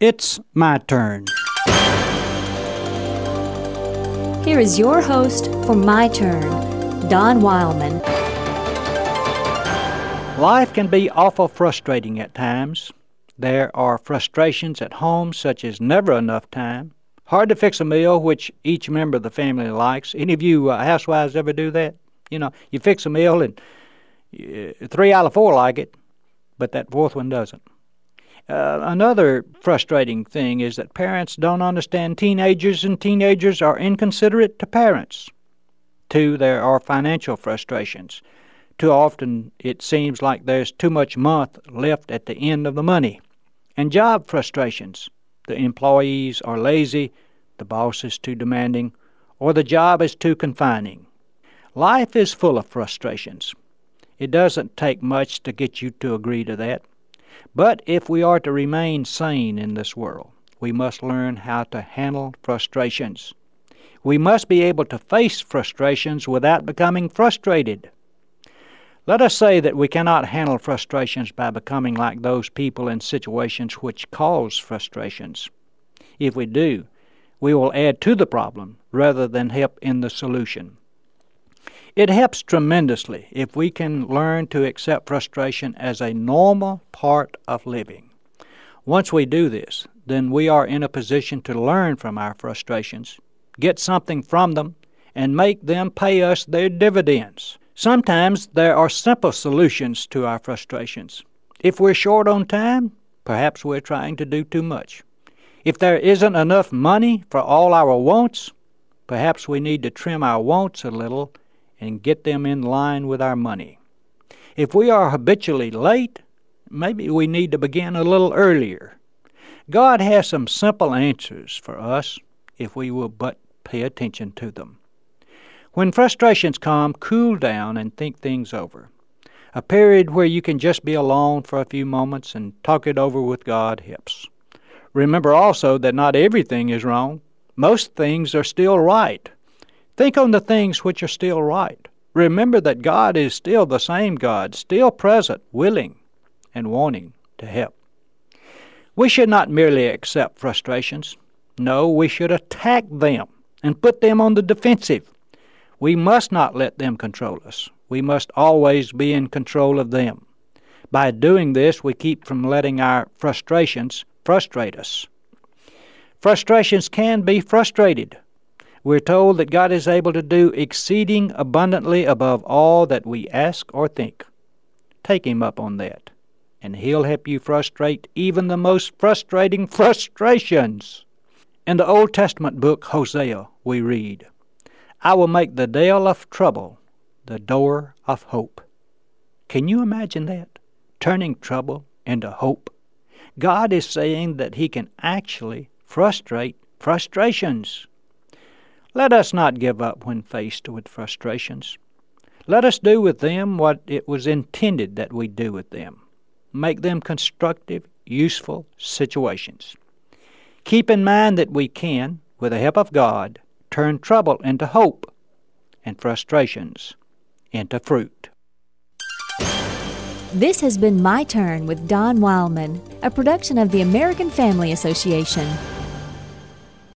It's my turn. Here is your host for My Turn, Don Wildman. Life can be awful frustrating at times. There are frustrations at home, such as never enough time, hard to fix a meal which each member of the family likes. Any of you uh, housewives ever do that? You know, you fix a meal and uh, three out of four like it, but that fourth one doesn't. Uh, another frustrating thing is that parents don't understand teenagers, and teenagers are inconsiderate to parents. Two, there are financial frustrations. Too often it seems like there's too much month left at the end of the money. And job frustrations. The employees are lazy, the boss is too demanding, or the job is too confining. Life is full of frustrations. It doesn't take much to get you to agree to that. But if we are to remain sane in this world, we must learn how to handle frustrations. We must be able to face frustrations without becoming frustrated. Let us say that we cannot handle frustrations by becoming like those people in situations which cause frustrations. If we do, we will add to the problem rather than help in the solution. It helps tremendously if we can learn to accept frustration as a normal part of living. Once we do this, then we are in a position to learn from our frustrations, get something from them, and make them pay us their dividends. Sometimes there are simple solutions to our frustrations. If we're short on time, perhaps we're trying to do too much. If there isn't enough money for all our wants, perhaps we need to trim our wants a little and get them in line with our money. If we are habitually late, maybe we need to begin a little earlier. God has some simple answers for us if we will but pay attention to them. When frustrations come, cool down and think things over. A period where you can just be alone for a few moments and talk it over with God helps. Remember also that not everything is wrong. Most things are still right. Think on the things which are still right. Remember that God is still the same God, still present, willing, and wanting to help. We should not merely accept frustrations. No, we should attack them and put them on the defensive. We must not let them control us. We must always be in control of them. By doing this, we keep from letting our frustrations frustrate us. Frustrations can be frustrated, we're told that God is able to do exceeding abundantly above all that we ask or think. Take Him up on that, and He'll help you frustrate even the most frustrating frustrations. In the Old Testament book Hosea, we read, I will make the dale of trouble the door of hope. Can you imagine that? Turning trouble into hope. God is saying that He can actually frustrate frustrations. Let us not give up when faced with frustrations. Let us do with them what it was intended that we do with them. Make them constructive, useful situations. Keep in mind that we can, with the help of God, turn trouble into hope and frustrations into fruit. This has been My Turn with Don Wildman, a production of the American Family Association.